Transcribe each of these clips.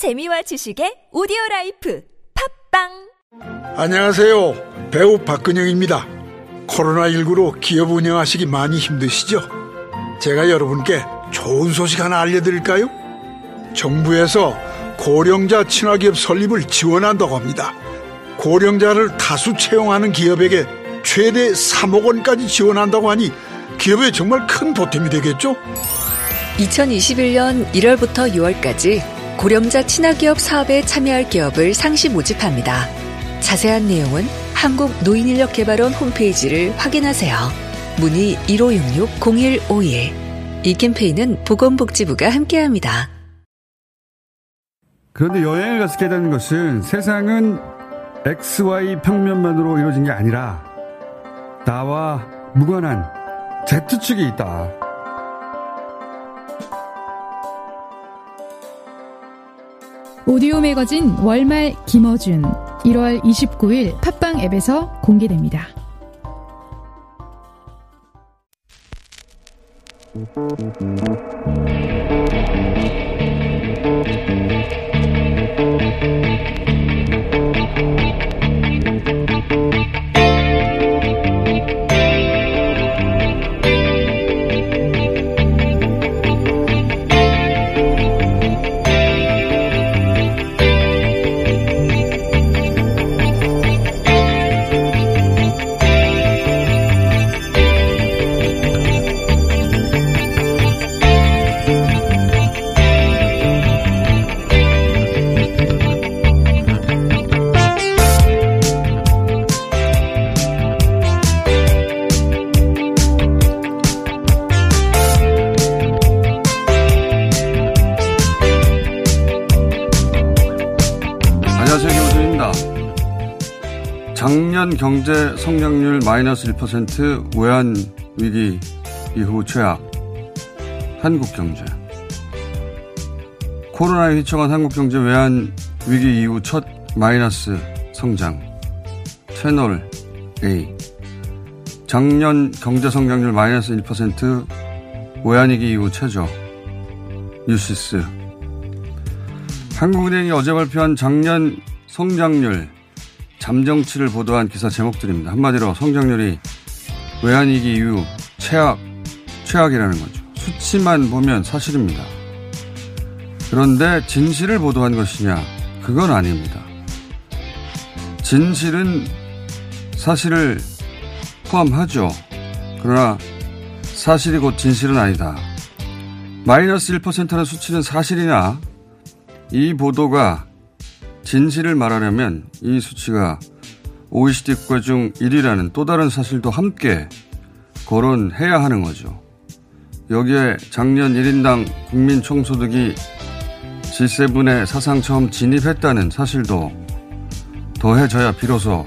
재미와 지식의 오디오 라이프 팟빵 안녕하세요. 배우 박근영입니다. 코로나19로 기업 운영하시기 많이 힘드시죠? 제가 여러분께 좋은 소식 하나 알려드릴까요? 정부에서 고령자 친화기업 설립을 지원한다고 합니다. 고령자를 다수 채용하는 기업에게 최대 3억 원까지 지원한다고 하니 기업에 정말 큰 보탬이 되겠죠? 2021년 1월부터 6월까지 고령자 친화기업 사업에 참여할 기업을 상시 모집합니다. 자세한 내용은 한국노인인력개발원 홈페이지를 확인하세요. 문의 1566-0151. 이 캠페인은 보건복지부가 함께합니다. 그런데 여행을 갔게 되는 것은 세상은 XY 평면만으로 이루어진 게 아니라 나와 무관한 Z축이 있다. 오디오 매거진 월말 김어준 1월 29일 팟빵 앱에서 공개됩니다. 성장률 마이너스 1% 외환 위기 이후 최악. 한국 경제. 코로나에 휘청한 한국 경제 외환 위기 이후 첫 마이너스 성장. 채널 A. 작년 경제 성장률 마이너스 1% 외환 위기 이후 최저. 뉴시스. 한국은행이 어제 발표한 작년 성장률 잠정치를 보도한 기사 제목들입니다. 한마디로 성장률이 외환위기 이후 최악, 최악이라는 거죠. 수치만 보면 사실입니다. 그런데 진실을 보도한 것이냐? 그건 아닙니다. 진실은 사실을 포함하죠. 그러나 사실이 곧 진실은 아니다. 마이너스 1%는 수치는 사실이나 이 보도가 진실을 말하려면 이 수치가 OECD 국가 중 1위라는 또 다른 사실도 함께 거론해야 하는 거죠. 여기에 작년 1인당 국민 총소득이 G7에 사상 처음 진입했다는 사실도 더해져야 비로소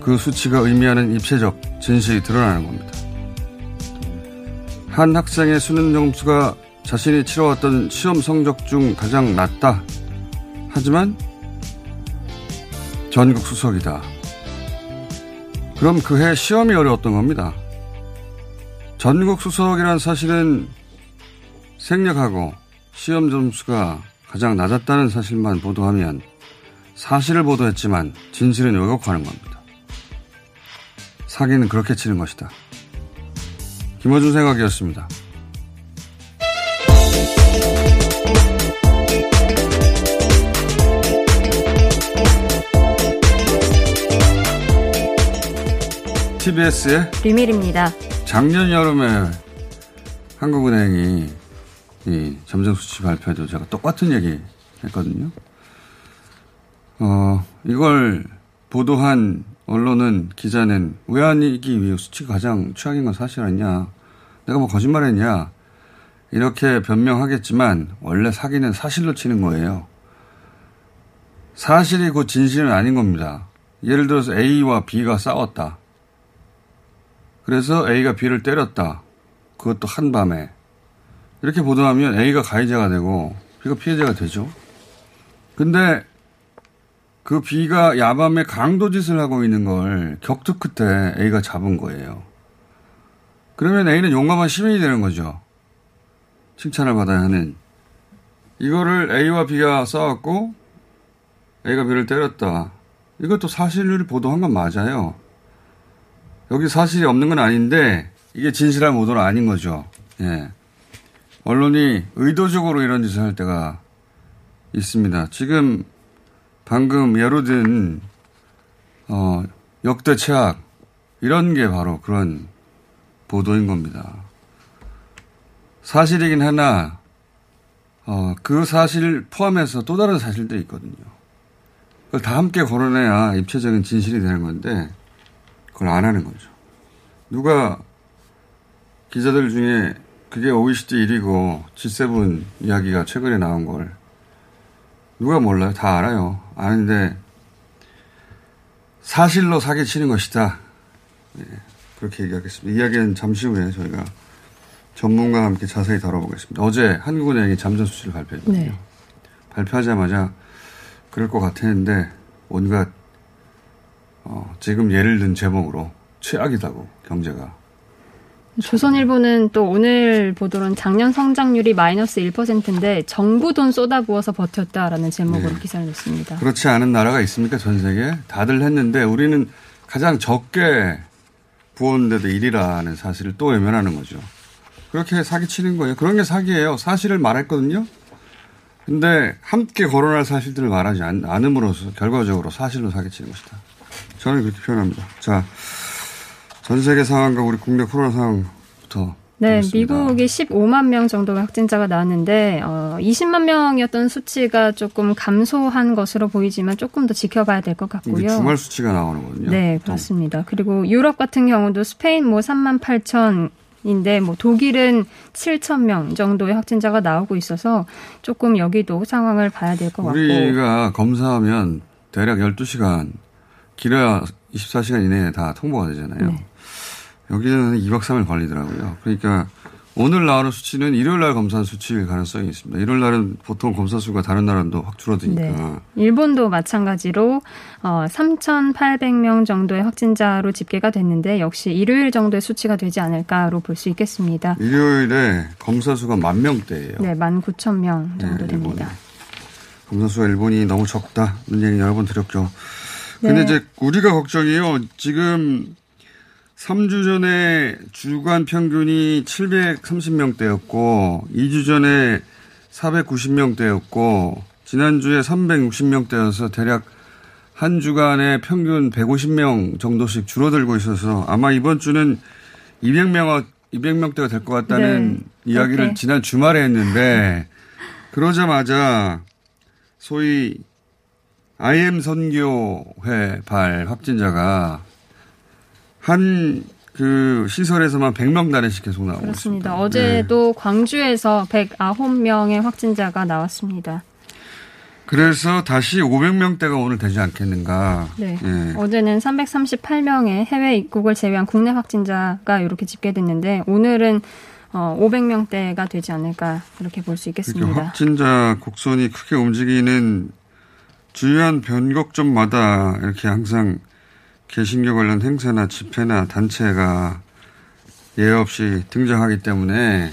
그 수치가 의미하는 입체적 진실이 드러나는 겁니다. 한 학생의 수능 점수가 자신이 치러왔던 시험 성적 중 가장 낮다. 하지만 전국 수석이다. 그럼 그해 시험이 어려웠던 겁니다. 전국 수석이란 사실은 생략하고 시험 점수가 가장 낮았다는 사실만 보도하면 사실을 보도했지만 진실은 왜곡하는 겁니다. 사기는 그렇게 치는 것이다. 김어준 생각이었습니다. TBS의 비밀입니다. 작년 여름에 한국은행이 이 점정 수치 발표에도 제가 똑같은 얘기 했거든요. 어, 이걸 보도한 언론은 기자는 외환위기 이후 수치가 가장 최악인 건 사실 아니냐. 내가 뭐 거짓말 했냐. 이렇게 변명하겠지만 원래 사기는 사실로 치는 거예요. 사실이 곧 진실은 아닌 겁니다. 예를 들어서 A와 B가 싸웠다. 그래서 A가 B를 때렸다. 그것도 한밤에. 이렇게 보도하면 A가 가해자가 되고 B가 피해자가 되죠. 근데 그 B가 야밤에 강도짓을 하고 있는 걸 격투 끝에 A가 잡은 거예요. 그러면 A는 용감한 시민이 되는 거죠. 칭찬을 받아야 하는. 이거를 A와 B가 싸웠고 A가 B를 때렸다. 이것도 사실을 보도한 건 맞아요. 여기 사실이 없는 건 아닌데 이게 진실한 보도는 아닌 거죠. 예. 언론이 의도적으로 이런 짓을 할 때가 있습니다. 지금 방금 예로 든 어, 역대 최악 이런 게 바로 그런 보도인 겁니다. 사실이긴 하나 어, 그 사실 포함해서 또 다른 사실들이 있거든요. 그걸 다 함께 거론해야 입체적인 진실이 되는 건데 그걸 안 하는 거죠. 누가 기자들 중에 그게 OECD 1위고 G7 이야기가 최근에 나온 걸 누가 몰라요? 다 알아요. 아는데 사실로 사기치는 것이다. 네, 그렇게 얘기하겠습니다. 이야기는 잠시 후에 저희가 전문가와 함께 자세히 다뤄보겠습니다. 어제 한국은행이 잠전 수치를 발표했거든요. 네. 발표하자마자 그럴 것 같았는데 온갖 어, 지금 예를 든 제목으로 최악이다고 경제가. 조선일보는 또 오늘 보도는 작년 성장률이 마이너스 1%인데 정부 돈 쏟아부어서 버텼다라는 제목으로 네. 기사를 냈습니다. 그렇지 않은 나라가 있습니까 전 세계? 다들 했는데 우리는 가장 적게 부었는데도 1위라는 사실을 또 외면하는 거죠. 그렇게 사기치는 거예요. 그런 게 사기예요. 사실을 말했거든요. 근데 함께 거론할 사실들을 말하지 않, 않음으로써 결과적으로 사실로 사기치는 것이다. 저는 그렇게 표현합니다. 자, 전 세계 상황과 우리 국내 코로나 상황부터 네, 미국이 15만 명 정도의 확진자가 나왔는데 어, 20만 명이었던 수치가 조금 감소한 것으로 보이지만 조금 더 지켜봐야 될 것 같고요. 주말 수치가 나오는거든요. 네, 그렇습니다. 그리고 유럽 같은 경우도 스페인 뭐 3만 8천 인데 뭐 독일은 7천 명 정도의 확진자가 나오고 있어서 조금 여기도 상황을 봐야 될 것 같고 우리가 검사하면 대략 12시간 길어야 24시간 이내에 다 통보가 되잖아요. 네. 여기는 2박 3일 걸리더라고요. 그러니까 오늘 나오는 수치는 일요일 날 검사한 수치일 가능성이 있습니다. 일요일 날은 보통 검사 수가 다른 나라도 확 줄어드니까. 네. 일본도 마찬가지로 어, 3,800명 정도의 확진자로 집계가 됐는데 역시 일요일 정도의 수치가 되지 않을까로 볼 수 있겠습니다. 일요일에 검사 수가 만 명대예요. 네, 19,000명 정도 네, 됩니다. 검사 수가 일본이 너무 적다. 얘기 여러 번 드렸죠. 근데 네. 이제 우리가 걱정이요. 지금 3주 전에 주간 평균이 730명대였고 2주 전에 490명대였고 지난주에 360명대여서 대략 한 주간에 평균 150명 정도씩 줄어들고 있어서 아마 이번 주는 200명 200명대가 될 것 같다는 네. 이야기를 네. 지난 주말에 했는데 그러자마자 소위 IM 선교회 발 확진자가 한 그 시설에서만 100명 단위씩 계속 나오고 그렇습니다. 있습니다. 어제도 네. 광주에서 109명의 확진자가 나왔습니다. 그래서 다시 500명대가 오늘 되지 않겠는가. 네. 네. 어제는 338명의 해외 입국을 제외한 국내 확진자가 이렇게 집계됐는데 오늘은 어, 500명대가 되지 않을까 이렇게 볼 수 있겠습니다. 확진자 곡선이 크게 움직이는 주요한 변곡점마다 이렇게 항상 개신교 관련 행사나 집회나 단체가 예외 없이 등장하기 때문에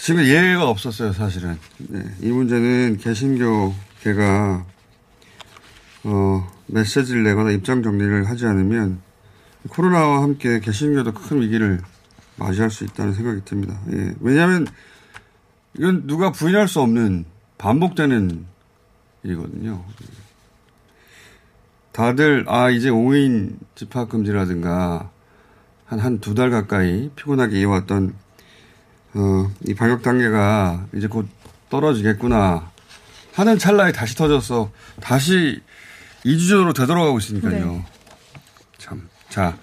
지금 예외가 없었어요, 사실은. 네, 이 문제는 개신교계가 어, 메시지를 내거나 입장 정리를 하지 않으면 코로나와 함께 개신교도 큰 위기를 맞이할 수 있다는 생각이 듭니다. 예. 왜냐하면 이건 누가 부인할 수 없는 반복되는 일이거든요. 다들 아 이제 5인 집합 금지라든가 한 한 두 달 가까이 피곤하게 이어왔던 어, 이 방역 단계가 이제 곧 떨어지겠구나 하는 찰나에 다시 터져서 다시 2주 전으로 되돌아가고 있으니까요. 네. 참. 자,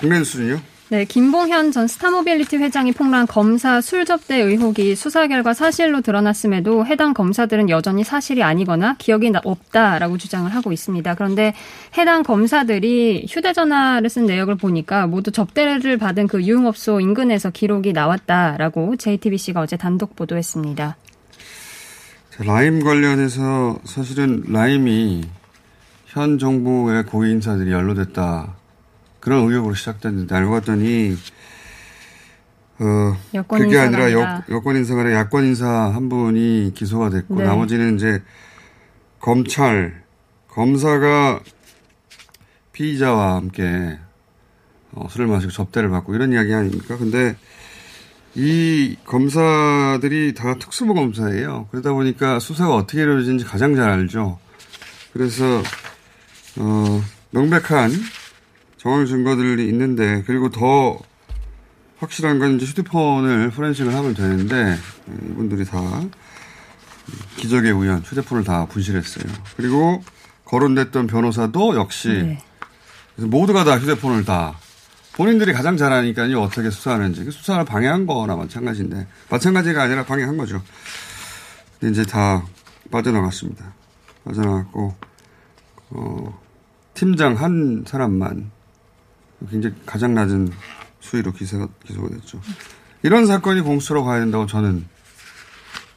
국내 뉴스는요? 네, 김봉현 전 스타모빌리티 회장이 폭로한 검사 술 접대 의혹이 수사 결과 사실로 드러났음에도 해당 검사들은 여전히 사실이 아니거나 기억이 없다라고 주장을 하고 있습니다. 그런데 해당 검사들이 휴대전화를 쓴 내역을 보니까 모두 접대를 받은 그 유흥업소 인근에서 기록이 나왔다라고 JTBC가 어제 단독 보도했습니다. 라임 관련해서 사실은 라임이 현 정부의 고위 인사들이 연루됐다. 그런 의혹으로 시작됐는데 알고 봤더니 어, 그게 아니라 여, 여권 인사가 아니라 야권 인사 한 분이 기소가 됐고 네. 나머지는 이제 검찰 검사가 피의자와 함께 어, 술을 마시고 접대를 받고 이런 이야기 아닙니까? 근데 이 검사들이 다 특수부 검사예요. 그러다 보니까 수사가 어떻게 이루어지는지 가장 잘 알죠. 그래서 어, 명백한 정황 증거들이 있는데 그리고 더 확실한 건 이제 휴대폰을 포렌식을 하면 되는데 이분들이 다 기적의 우연 휴대폰을 다 분실했어요. 그리고 거론됐던 변호사도 역시 네. 모두가 다 휴대폰을 다 본인들이 가장 잘 아니까요 어떻게 수사하는지 그 수사를 방해한 거나 마찬가지인데 마찬가지가 아니라 방해한 거죠. 근데 이제 다 빠져나갔습니다. 빠져나갔고 어, 팀장 한 사람만 굉장히 가장 낮은 수위로 기사, 기소가 됐죠. 이런 사건이 공수처로 가야 된다고 저는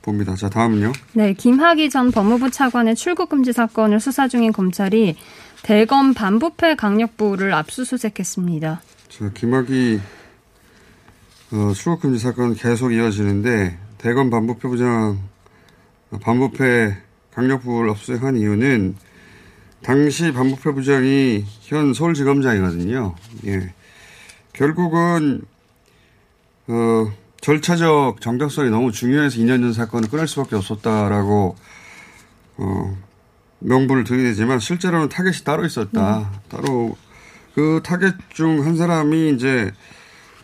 봅니다. 자, 다음은요. 네, 김학의 전 법무부 차관의 출국 금지 사건을 수사 중인 검찰이 대검 반부패 강력부를 압수수색했습니다. 자, 김학의 어, 출국 금지 사건 계속 이어지는데 대검 반부패 부장 반부패 강력부를 압수수색한 이유는 당시 반부패 부장이 현 서울지검장이거든요. 예. 결국은 어, 절차적 정당성이 너무 중요해서 2년 전 사건을 끊을 수밖에 없었다라고 어, 명분을 들이대지만 실제로는 타겟이 따로 있었다. 음. 따로 그 타겟 중 한 사람이 이제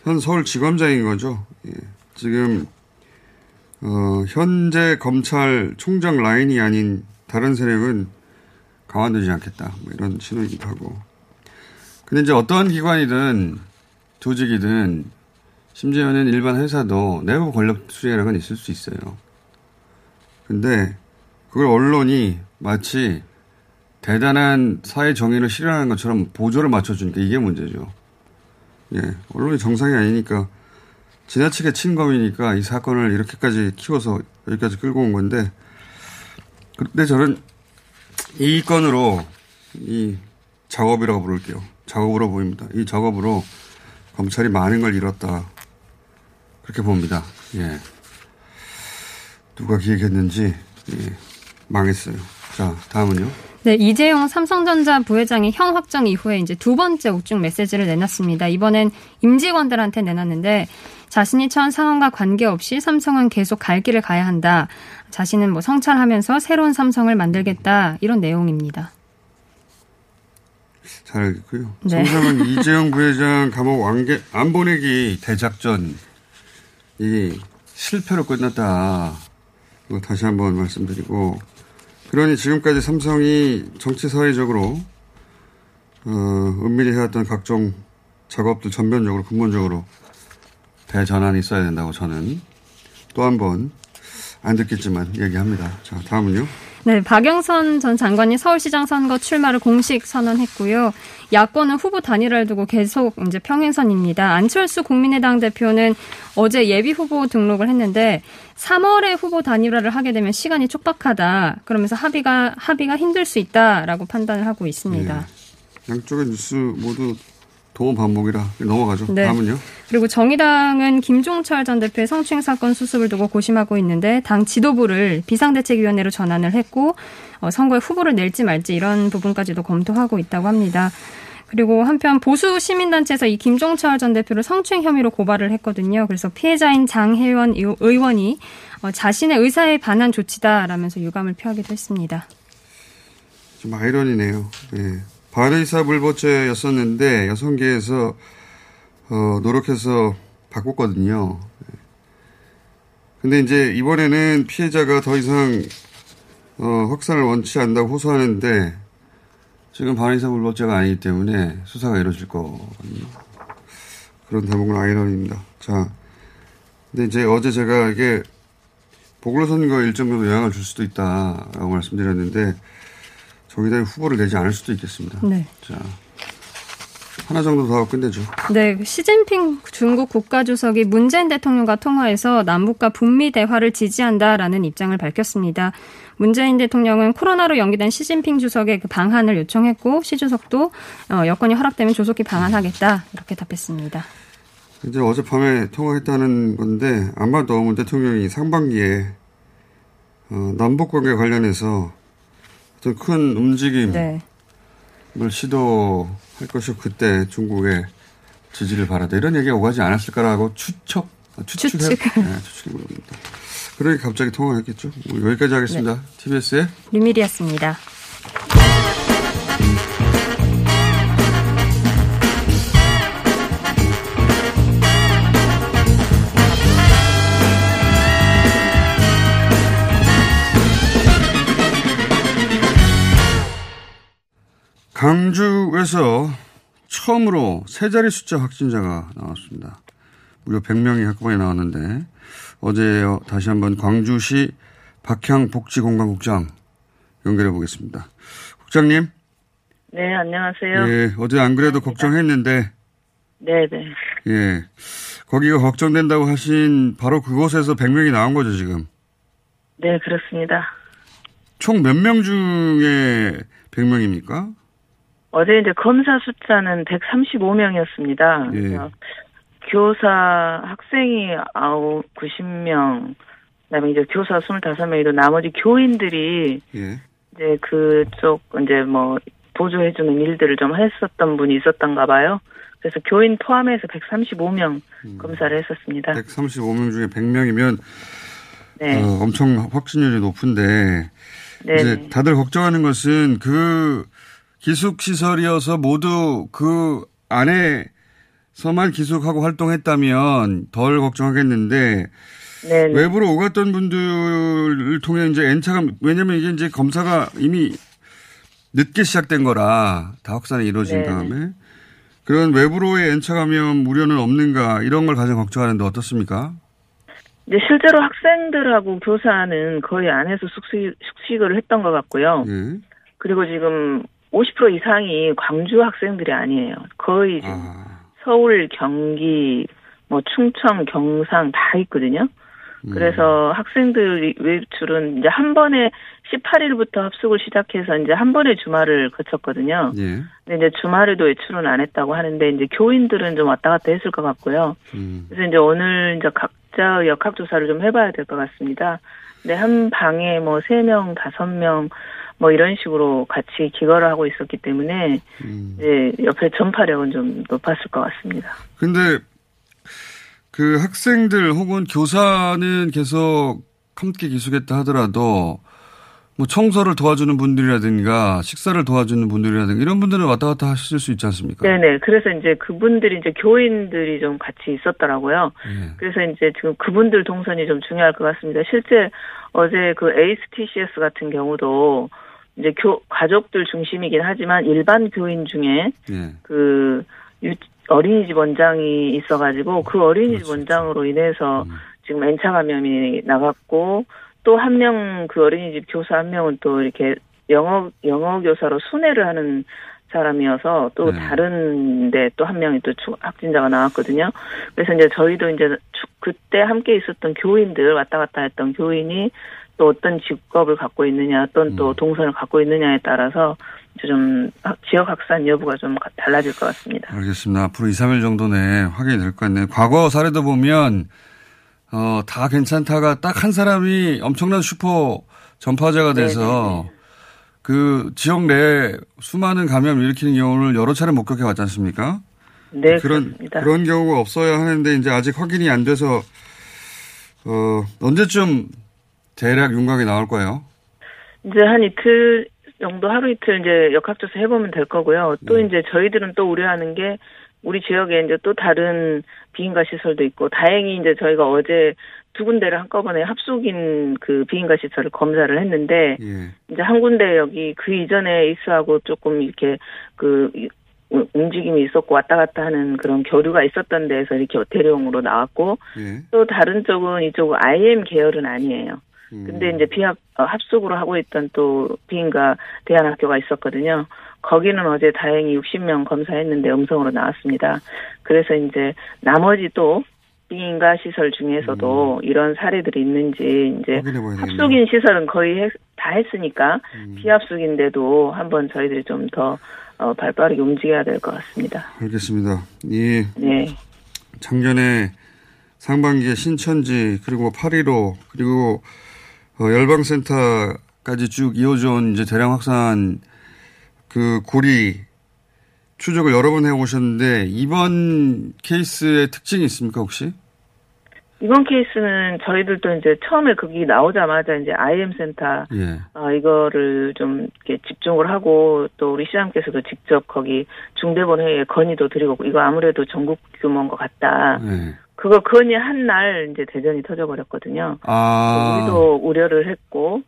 현 서울지검장인 거죠. 예. 지금 어, 현재 검찰총장 라인이 아닌 다른 세력은 가만두지 않겠다. 뭐 이런 신호이기도 하고. 근데 이제 어떠한 기관이든 조직이든 심지어는 일반 회사도 내부 권력 수행이라는 건 있을 수 있어요. 근데 그걸 언론이 마치 대단한 사회 정의를 실현하는 것처럼 보조를 맞춰주니까 이게 문제죠. 예, 언론이 정상이 아니니까 지나치게 친검이니까 이 사건을 이렇게까지 키워서 여기까지 끌고 온 건데, 근데 저는 이 건으로 이 작업이라고 부를게요. 작업으로 보입니다. 이 작업으로 검찰이 많은 걸 잃었다. 그렇게 봅니다. 예. 누가 기획했는지 예. 망했어요. 자, 다음은요. 네, 이재용 삼성전자 부회장이 형 확정 이후에 이제 두 번째 옥중 메시지를 내놨습니다. 이번엔 임직원들한테 내놨는데 자신이 처한 상황과 관계없이 삼성은 계속 갈 길을 가야 한다. 자신은 뭐 성찰하면서 새로운 삼성을 만들겠다. 이런 내용입니다. 잘 알겠고요. 네. 삼성은 이재용 부회장 감옥 완개, 안 보내기 대작전 이 실패로 끝났다. 다시 한번 말씀드리고 그러니 지금까지 삼성이 정치 사회적으로 어, 은밀히 해왔던 각종 작업들 전면적으로 근본적으로 대전환이 있어야 된다고 저는 또 한 번 안 듣겠지만 얘기합니다. 자 다음은요. 네, 박영선 전 장관이 서울시장 선거 출마를 공식 선언했고요. 야권은 후보 단일화를 두고 계속 이제 평행선입니다. 안철수 국민의당 대표는 어제 예비 후보 등록을 했는데 3월에 후보 단일화를 하게 되면 시간이 촉박하다. 그러면서 합의가 합의가 힘들 수 있다라고 판단을 하고 있습니다. 네. 양쪽의 뉴스 모두 도움 반복이라 넘어가죠. 네. 다음은요. 그리고 정의당은 김종철 전 대표의 성추행 사건 수습을 두고 고심하고 있는데 당 지도부를 비상대책위원회로 전환을 했고 어, 선거에 후보를 낼지 말지 이런 부분까지도 검토하고 있다고 합니다. 그리고 한편 보수 시민단체에서 이 김종철 전 대표를 성추행 혐의로 고발을 했거든요. 그래서 피해자인 장혜원 의원이 어, 자신의 의사에 반한 조치다라면서 유감을 표하기도 했습니다. 좀 아이러니네요. 예. 바리사 불보죄였었는데 여성계에서 어, 노력해서 바꿨거든요. 근데 이제 이번에는 피해자가 더 이상 어, 확산을 원치 않다고 호소하는데 지금 바리사 불법죄가 아니기 때문에 수사가 이루어질 거거든요. 그런 대목은 아이러니입니다. 자, 근데 이제 어제 제가 이게 보궐선거 일정 정도 영향을 줄 수도 있다라고 말씀드렸는데 정의당이 후보를 내지 않을 수도 있겠습니다. 네. 자, 하나 정도 더 끝내죠. 네, 시진핑 중국 국가주석이 문재인 대통령과 통화해서 남북과 북미 대화를 지지한다라는 입장을 밝혔습니다. 문재인 대통령은 코로나로 연기된 시진핑 주석의 그 방한을 요청했고 시 주석도 어, 여건이 허락되면 조속히 방한하겠다 이렇게 답했습니다. 이제 어젯밤에 통화했다는 건데 아마도 문 대통령이 상반기에 어, 남북 관계 관련해서 큰 움직임을 네. 시도할 것이고 그때 중국의 지지를 바라다 이런 얘기가 오가지 않았을까라고 추측 아, 추측해 추측. 네, 추측해 봅니다. 그러니 갑자기 통화했겠죠. 뭐 여기까지 하겠습니다. TBS의 류밀이었습니다. 강주에서 처음으로 세 자리 숫자 확진자가 나왔습니다. 무려 100명이 한꺼번에 나왔는데 어제 다시 한번 광주시 박향복지공간국장 연결해 보겠습니다. 국장님, 네, 안녕하세요. 예, 어제 안 그래도 걱정했는데 네, 네. 예, 거기가 걱정된다고 하신 바로 그곳에서 100명이 나온 거죠 지금. 네, 그렇습니다. 총 몇 명 중에 100명입니까? 어제 이제 검사 숫자는 135명이었습니다. 예. 교사 학생이 아홉 90명, 그다음에 이제 교사 25명이고 나머지 교인들이 예. 이제 그쪽 이제 뭐 보조해주는 일들을 좀 했었던 분이 있었던가 봐요. 그래서 교인 포함해서 135명 음. 검사를 했었습니다. 135명 중에 100명이면 네, 어, 엄청 확진율이 높은데 네, 이제 네. 다들 걱정하는 것은 그 기숙 시설이어서 모두 그 안에서만 기숙하고 활동했다면 덜 걱정하겠는데 네, 네. 외부로 오갔던 분들을 통해 이제 N차가 왜냐면 이게 이제 검사가 이미 늦게 시작된 거라 다 확산이 이루어진 네. 다음에 그런 외부로의 N차 감염 우려는 없는가 이런 걸 가장 걱정하는데 어떻습니까? 이제 실제로 학생들하고 교사는 거의 안에서 숙식, 숙식을 했던 것 같고요. 예. 그리고 지금 50% 이상이 광주 학생들이 아니에요. 거의 아, 서울, 경기, 뭐 충청, 경상 다 있거든요. 음. 그래서 학생들 외출은 이제 한 번에 18일부터 합숙을 시작해서 이제 한 번에 주말을 거쳤거든요. 예. 근데 이제 주말에도 외출은 안 했다고 하는데 이제 교인들은 좀 왔다 갔다 했을 것 같고요. 음. 그래서 이제 오늘 이제 각자 역학조사를 좀 해봐야 될 것 같습니다. 근데 한 방에 뭐세 명, 다섯 명, 뭐 이런 식으로 같이 기거를 하고 있었기 때문에 음. 이제 옆에 전파력은 좀 높았을 것 같습니다. 근데 그 학생들 혹은 교사는 계속 함께 기숙했다 하더라도 뭐 청소를 도와주는 분들이라든가 식사를 도와주는 분들이라든가 이런 분들은 왔다 갔다 하실 수 있지 않습니까? 네네. 그래서 이제 그분들이 이제 교인들이 좀 같이 있었더라고요. 예. 그래서 이제 지금 그분들 동선이 좀 중요할 것 같습니다. 실제 어제 그 ASTCS 같은 경우도 이제 교, 가족들 중심이긴 하지만 일반 교인 중에 예. 그 유, 어린이집 원장이 있어가지고 그 어린이집 그렇죠. 원장으로 인해서 음. 지금 N차 감염이 나갔고 또 한 명 그 어린이집 교사 한 명은 또 이렇게 영어 영어 교사로 순회를 하는 사람이어서 또 네. 다른데 또 한 명이 또 추- 확진자가 나왔거든요. 그래서 이제 저희도 이제 추- 그때 함께 있었던 교인들 왔다 갔다 했던 교인이 또 어떤 직업을 갖고 있느냐 또는 또 음. 동선을 갖고 있느냐에 따라서 좀 학- 지역 확산 여부가 좀 가- 달라질 것 같습니다. 알겠습니다. 앞으로 2, 3일 정도 내에 확인이 될 것 같네요. 과거 사례도 보면 어, 다 괜찮다가 딱 한 사람이 엄청난 슈퍼 전파자가 돼서 그 지역 내에 수많은 감염을 일으키는 경우를 여러 차례 목격해 왔지 않습니까? 네, 그런 그렇습니다. 그런 경우가 없어야 하는데 이제 아직 확인이 안 돼서 어, 언제쯤 대략 윤곽이 나올 거예요? 이제 한 이틀 정도 하루 이틀 이제 역학조사 해보면 될 거고요. 또 네. 이제 저희들은 또 우려하는 게 우리 지역에 이제 또 다른 비인가 시설도 있고 다행히 이제 저희가 어제 두 군데를 한꺼번에 합숙인 그 비인가 시설을 검사를 했는데 예. 이제 한 군데 여기 그 이전에 이스하고 조금 이렇게 그 움직임이 있었고 왔다 갔다 하는 그런 교류가 있었던 데에서 이렇게 대령으로 나왔고 예. 또 다른 쪽은 이쪽 IM 계열은 아니에요. 음. 근데 이제 비합 어, 합숙으로 하고 있던 또 비인가 대안학교가 있었거든요. 거기는 어제 다행히 60명 검사했는데 음성으로 나왔습니다. 그래서 이제 나머지 또 비인가 시설 중에서도 이런 사례들이 있는지 이제. 합숙인 시설은 거의 했- 다 했으니까 음. 비합숙인데도 한번 저희들이 좀더 어, 발빠르게 움직여야 될 것 같습니다. 알겠습니다. 이 네, 작년에 상반기에 신천지 그리고 8.15 그리고 어, 열방센터까지 쭉 이어져 온 이제 대량 확산 그 고리 추적을 여러 번 해오셨는데 이번 케이스의 특징이 있습니까 혹시? 이번 케이스는 저희들도 이제 처음에 거기 나오자마자 이제 IM 센터 예. 어, 이거를 좀 이렇게 집중을 하고 또 우리 시장께서도 직접 거기 중대본 회의에 건의도 드리고 이거 아무래도 전국 규모인 것 같다. 예. 그거 건의 한날 이제 대전이 터져버렸거든요. 아. 우리도 우려를 했고,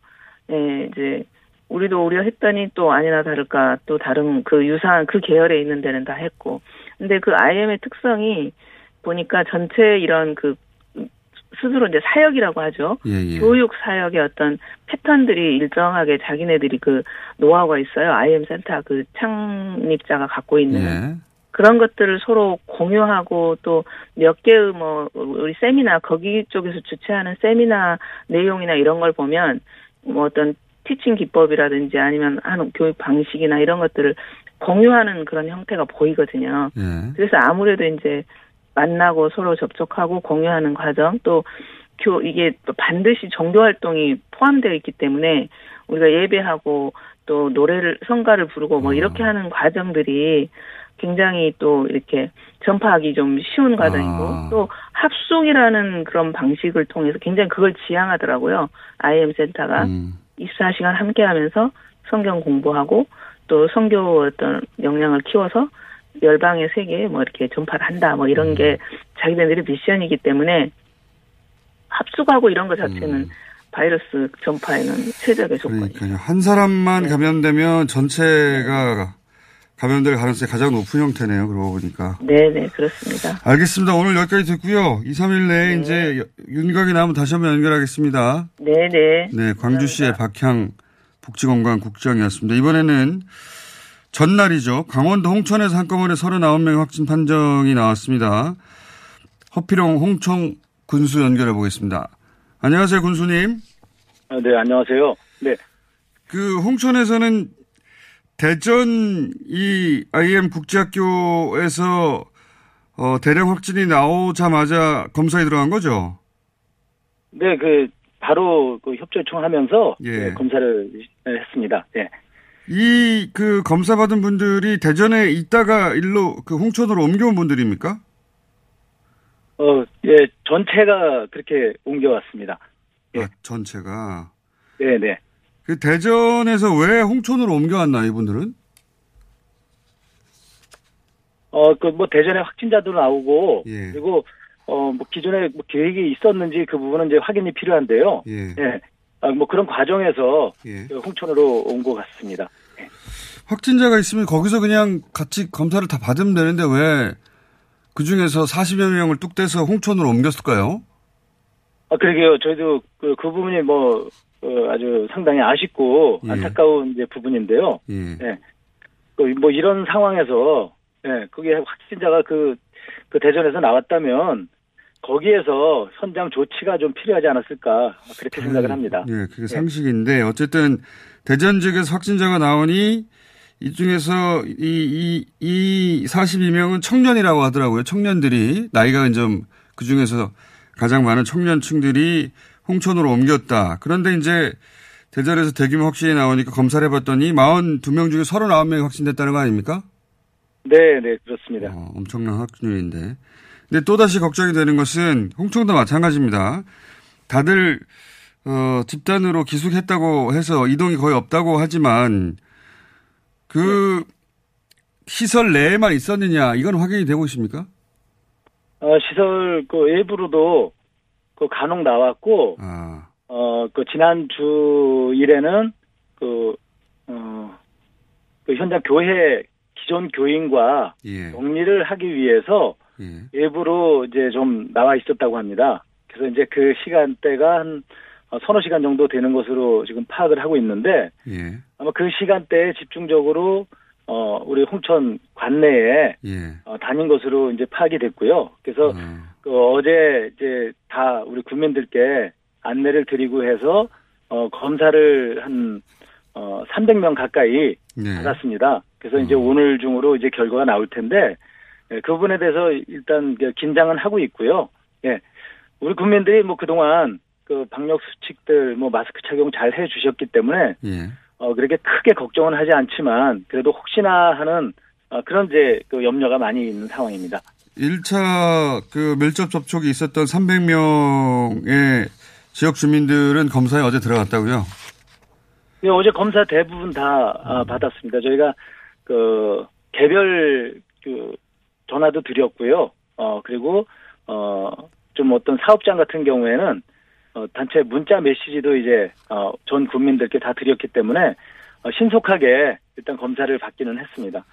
예, 이제 우리도 우려했더니 또 아니나 다를까 또 다른 그 유사한 그 계열에 있는 데는 다 했고, 근데 그 IM의 특성이 보니까 전체 이런 그 스스로 이제 사역이라고 하죠. 예, 예. 교육 사역의 어떤 패턴들이 일정하게 자기네들이 그 노하우가 있어요. IM 센터 그 창립자가 갖고 있는 예. 그런 것들을 서로 공유하고 또 몇 개의 뭐 우리 세미나 거기 쪽에서 주최하는 세미나 내용이나 이런 걸 보면 뭐 어떤 티칭 기법이라든지 아니면 하는 교육 방식이나 이런 것들을 공유하는 그런 형태가 보이거든요. 예. 그래서 아무래도 이제 만나고 서로 접촉하고 공유하는 과정 또 교, 이게 또 반드시 종교 활동이 포함되어 있기 때문에 우리가 예배하고 또 노래를, 성가를 부르고 뭐 어. 이렇게 하는 과정들이 굉장히 또 이렇게 전파하기 좀 쉬운 과정이고 아. 또 합숙이라는 그런 방식을 통해서 굉장히 그걸 지향하더라고요. IM 센터가. 음. 24시간 함께 하면서 성경 공부하고 또 성교 어떤 역량을 키워서 열방의 세계에 뭐 이렇게 전파를 한다 뭐 이런 게 자기네들의 미션이기 때문에 합숙하고 이런 것 자체는 음. 바이러스 전파에는 최적의 조건이에요. 그러니까요. 한 사람만 네. 감염되면 전체가 감염될 가능성이 가장 높은 형태네요. 그러고 보니까. 네네 그렇습니다. 알겠습니다. 오늘 여기까지 듣고요. 2, 3일 내에 네. 이제 윤곽이 나오면 다시 한번 연결하겠습니다. 네네. 네, 광주시의 박향 복지건강국장이었습니다. 이번에는 전날이죠. 강원도 홍천에서 한꺼번에 39명 확진 판정이 나왔습니다. 허피롱 홍청 군수 연결해 보겠습니다. 안녕하세요, 군수님. 아, 네, 안녕하세요. 네, 그 홍천에서는 대전 이 IM 국제학교에서 어, 대량 확진이 나오자마자 검사에 들어간 거죠? 네, 그 바로 그 협조 요청하면서 예. 네, 검사를 했습니다. 네. 이그 검사 받은 분들이 대전에 있다가 일로 그 홍천으로 옮겨온 분들입니까? 어, 예, 전체가 그렇게 옮겨왔습니다. 예. 아, 전체가. 네, 네. 그 대전에서 왜 홍천으로 옮겨왔나 이분들은? 어, 그 뭐 대전에 확진자도 나오고 예. 그리고 어, 뭐 기존에 뭐 계획이 있었는지 그 부분은 이제 확인이 필요한데요. 예. 예. 아, 뭐 그런 과정에서 예. 그 홍천으로 온 것 같습니다. 확진자가 있으면 거기서 그냥 같이 검사를 다 받으면 되는데 왜 그 중에서 40여 명을 뚝 떼서 홍천으로 옮겼을까요? 아, 그러게요. 저희도 그, 그 부분이 뭐 어, 아주 상당히 아쉽고 예. 안타까운 이제 부분인데요. 예. 예. 그뭐 이런 상황에서 예, 그게 확진자가 그, 그 대전에서 나왔다면 거기에서 현장 조치가 좀 필요하지 않았을까 그렇게 생각을 합니다. 예, 그게 상식인데 어쨌든 대전 지역에서 확진자가 나오니 이 중에서 이, 이, 이 42명은 청년이라고 하더라고요. 청년들이 나이가 좀 그 중에서 가장 많은 청년층들이 홍천으로 옮겼다. 그런데 이제 대전에서 대규모 확진이 나오니까 검사를 해봤더니 42명 중에 39명이 확진됐다는 거 아닙니까? 네, 네, 그렇습니다. 어, 엄청난 확률인데. 근데 또다시 걱정이 되는 것은 홍천도 마찬가지입니다. 다들 어, 집단으로 기숙했다고 해서 이동이 거의 없다고 하지만 그 시설 내에만 있었느냐 이건 확인이 되고 있습니까? 어, 시설 그 외부로도 그 간혹 나왔고 아, 어, 그 지난 주일에는 그, 어, 그 현장 교회 기존 교인과 예, 격리를 하기 위해서 예, 외부로 이제 좀 나와 있었다고 합니다. 그래서 이제 그 시간대가 한 어, 서너 시간 정도 되는 것으로 지금 파악을 하고 있는데 예, 아마 그 시간대에 집중적으로 어, 우리 홍천 관내에 예. 어, 다닌 것으로 이제 파악이 됐고요. 그래서 어, 그 어제 이제 다 우리 국민들께 안내를 드리고 해서 어, 검사를 한 어, 300명 가까이 네. 받았습니다. 그래서 이제 음. 오늘 중으로 이제 결과가 나올 텐데 예, 그 부분에 대해서 일단 그 긴장은 하고 있고요. 예. 우리 국민들이 뭐 그동안 그 방역 수칙들 뭐 마스크 착용 잘 해 주셨기 때문에 예. 어 그렇게 크게 걱정은 하지 않지만 그래도 혹시나 하는 어, 그런 이제 그 염려가 많이 있는 상황입니다. 1차 그 밀접 접촉이 있었던 300명의 지역 주민들은 검사에 어제 들어갔다고요? 예, 어제 검사 대부분 다 아, 받았습니다. 저희가 그 개별 그 전화도 드렸고요. 어 그리고 어좀 어떤 사업장 같은 경우에는 어, 단체 문자 메시지도 이제 어, 전 국민들께 다 드렸기 때문에 어, 신속하게 일단 검사를 받기는 했습니다.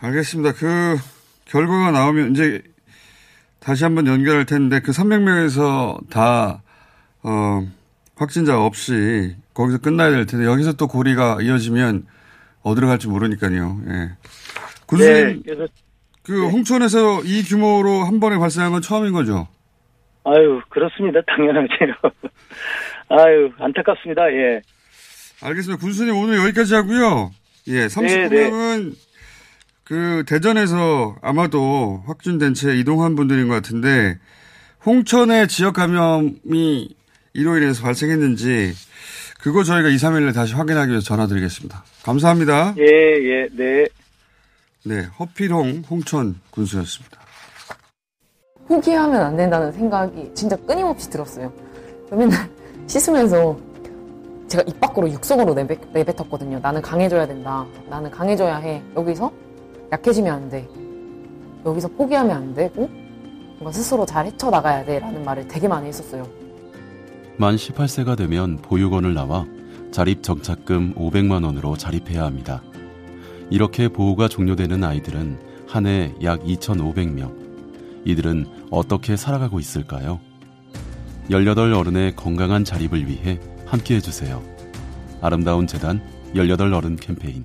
알겠습니다. 그 결과가 나오면 이제 다시 한번 연결할 텐데 그 300명에서 다 어, 확진자 없이 거기서 끝나야 될 텐데 여기서 또 고리가 이어지면 어디로 갈지 모르니까요. 예. 군수님, 네, 그 홍천에서 이 규모로 한 번에 발생한 건 처음인 거죠? 아유 그렇습니다. 당연하죠. 아유 안타깝습니다. 예. 알겠습니다. 군수님 오늘 여기까지 하고요. 예, 39명은 그 대전에서 아마도 확진된 채 이동한 분들인 것 같은데 홍천에 지역 감염이 이로 인해서 발생했는지 그거 저희가 2, 3일에 다시 확인하기 위해서 전화드리겠습니다. 감사합니다. 예, 예, 네. 네, 허필홍 홍천 군수였습니다. 포기하면 안 된다는 생각이 진짜 끊임없이 들었어요. 맨날 씻으면서 제가 입 밖으로 육성으로 내뱉, 내뱉었거든요. 나는 강해져야 된다. 나는 강해져야 해. 여기서 약해지면 안 돼. 여기서 포기하면 안 되고 뭔가 스스로 잘 헤쳐나가야 돼. 라는 말을 되게 많이 했었어요. 만 18세가 되면 보육원을 나와 자립 정착금 500만 원으로 자립해야 합니다. 이렇게 보호가 종료되는 아이들은 한 해 약 2,500명. 이들은 어떻게 살아가고 있을까요? 18 어른의 건강한 자립을 위해 함께 해주세요. 아름다운 재단 18 어른 캠페인.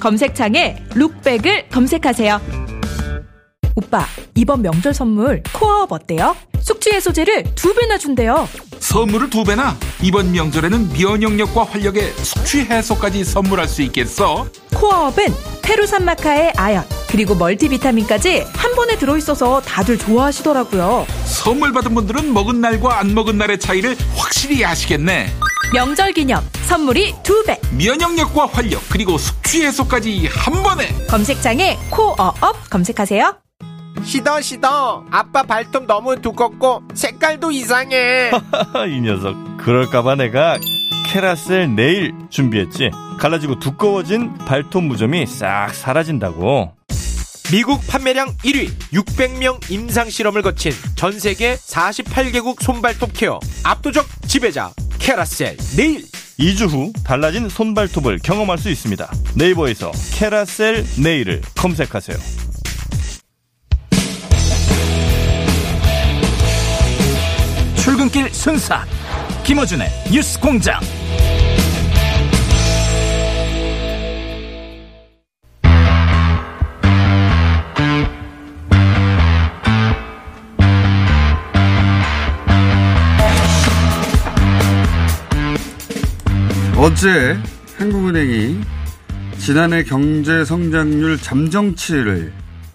검색창에 룩백을 검색하세요. 오빠, 이번 명절 선물 코어업 어때요? 숙취 해소제를 두 배나 준대요. 선물을 두 배나? 이번 명절에는 면역력과 활력에 숙취 해소까지 선물할 수 있겠어? 코어업은 페루산마카의 아연, 그리고 멀티비타민까지 한 번에 들어있어서 다들 좋아하시더라고요. 선물 받은 분들은 먹은 날과 안 먹은 날의 차이를 확실히 아시겠네. 명절 기념 선물이 두 배. 면역력과 활력 그리고 숙취 해소까지 한 번에. 검색창에 코어업 검색하세요. 시더 시더 아빠 발톱 너무 두껍고 색깔도 이상해 이 녀석 그럴까봐 내가 캐라셀 네일 준비했지 갈라지고 두꺼워진 발톱 무좀이 싹 사라진다고 미국 판매량 1위 600명 임상실험을 거친 전 세계 48개국 손발톱 케어 압도적 지배자 캐라셀 네일. 2주 후 달라진 손발톱을 경험할 수 있습니다. 네이버에서 캐라셀 네일을 검색하세요. 출근길 순삭 김어준의 뉴스 공장 어제 한국은행이 지난해 경제 성장률 잠정치를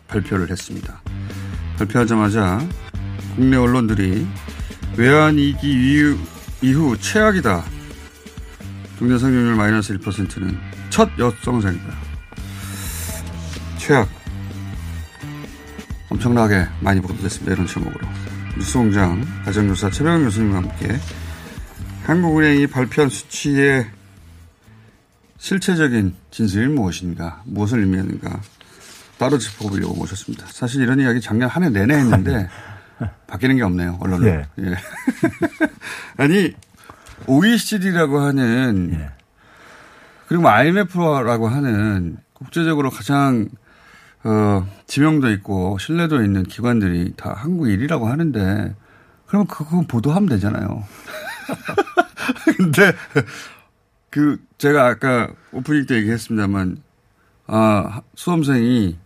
발표를 했습니다. 발표하자마자 국내 언론들이 외환위기 이후, 이후 최악이다. 경제 성장률 마이너스 1%는 첫 역성장이다. 최악. 엄청나게 많이 보도됐습니다. 이런 제목으로. 뉴스공장 가정교사 최병 교수님과 함께 한국은행이 발표한 수치의 실체적인 진실이 무엇인가, 무엇을 의미하는가 따로 짚어보려고 모셨습니다. 사실 이런 이야기 작년 한 해 내내 했는데 바뀌는 게 없네요, 언론은. 네. 예. 아니, OECD라고 하는, 네. 그리고 IMF라고 하는 국제적으로 가장 어, 지명도 있고 신뢰도 있는 기관들이 다 한국 일이라고 하는데 그러면 그거 보도하면 되잖아요. 근데 그 제가 아까 오프닝 때 얘기했습니다만 아 수험생이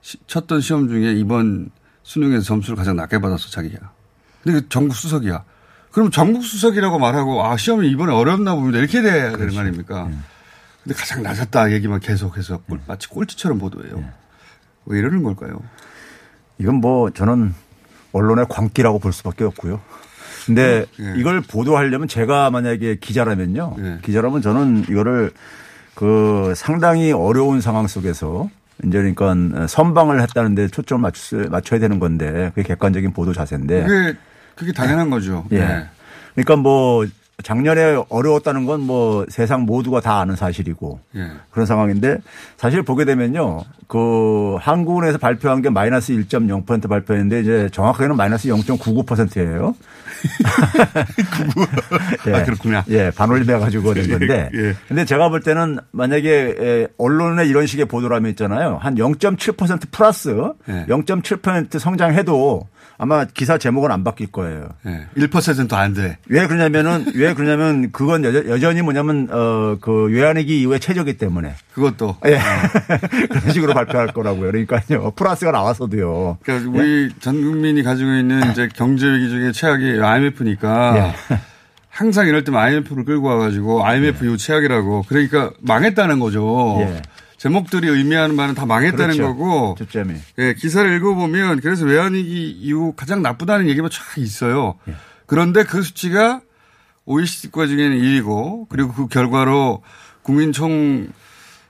시, 쳤던 시험 중에 이번 수능에서 점수를 가장 낮게 받았어 자기가. 근데 그 전국 수석이야. 그럼 전국 수석이라고 말하고 아 시험이 이번에 어렵나 봅니다 이렇게 돼야 되는 거 아닙니까? 근데 가장 낮았다 얘기만 계속해서 꼴- 마치 꼴찌처럼 보도해요. 왜 이러는 걸까요? 이건 뭐 저는 언론의 광기라고 볼 수밖에 없고요. 근데 이걸 보도하려면 제가 만약에 기자라면요. 기자라면 저는 이거를 그 상당히 어려운 상황 속에서 이제 그러니까 선방을 했다는데 초점을 맞추, 맞춰야 되는 건데 그게 객관적인 보도 자세인데. 그게 그게 당연한 거죠. 예. 네. 그러니까 뭐 작년에 어려웠다는 건 뭐 세상 모두가 다 아는 사실이고 예. 그런 상황인데 사실 보게 되면요. 그 한국은에서 발표한 게 마이너스 1.0% 발표했는데 이제 정확하게는 마이너스 0.99%예요. 예. 아, 그렇구나. 예, 반올림해 가지고 된 건데. 예. 근데 제가 볼 때는 만약에 에, 언론에 이런 식의 보도라면 있잖아요. 한 0.7% 플러스 예. 0.7% 성장해도 아마 기사 제목은 안 바뀔 거예요. 예. 1%도 안 돼. 왜 그러냐면은 왜 그러냐면 그건 여전- 여전히 뭐냐면 어그 외환위기 이후의 최저기 때문에 그것도 예 그런 식으로 발표할 거라고요. 그러니까요 플러스가 나왔어도요. 그러니까 우리 전 국민이 가지고 있는 이제 경제 위기 중에 최악이 IMF니까 예. 항상 이럴 때면 IMF를 끌고 와가지고 IMF 이후 최악이라고 그러니까 망했다는 거죠. 예. 제목들이 의미하는 바는 다 망했다는 그렇죠. 거고. 초점이. 예, 기사를 읽어보면 그래서 외환위기 이후 가장 나쁘다는 얘기가 쫙 있어요. 예. 그런데 그 수치가 OECD 국가 중에는 1위고 그리고 그 결과로 국민 총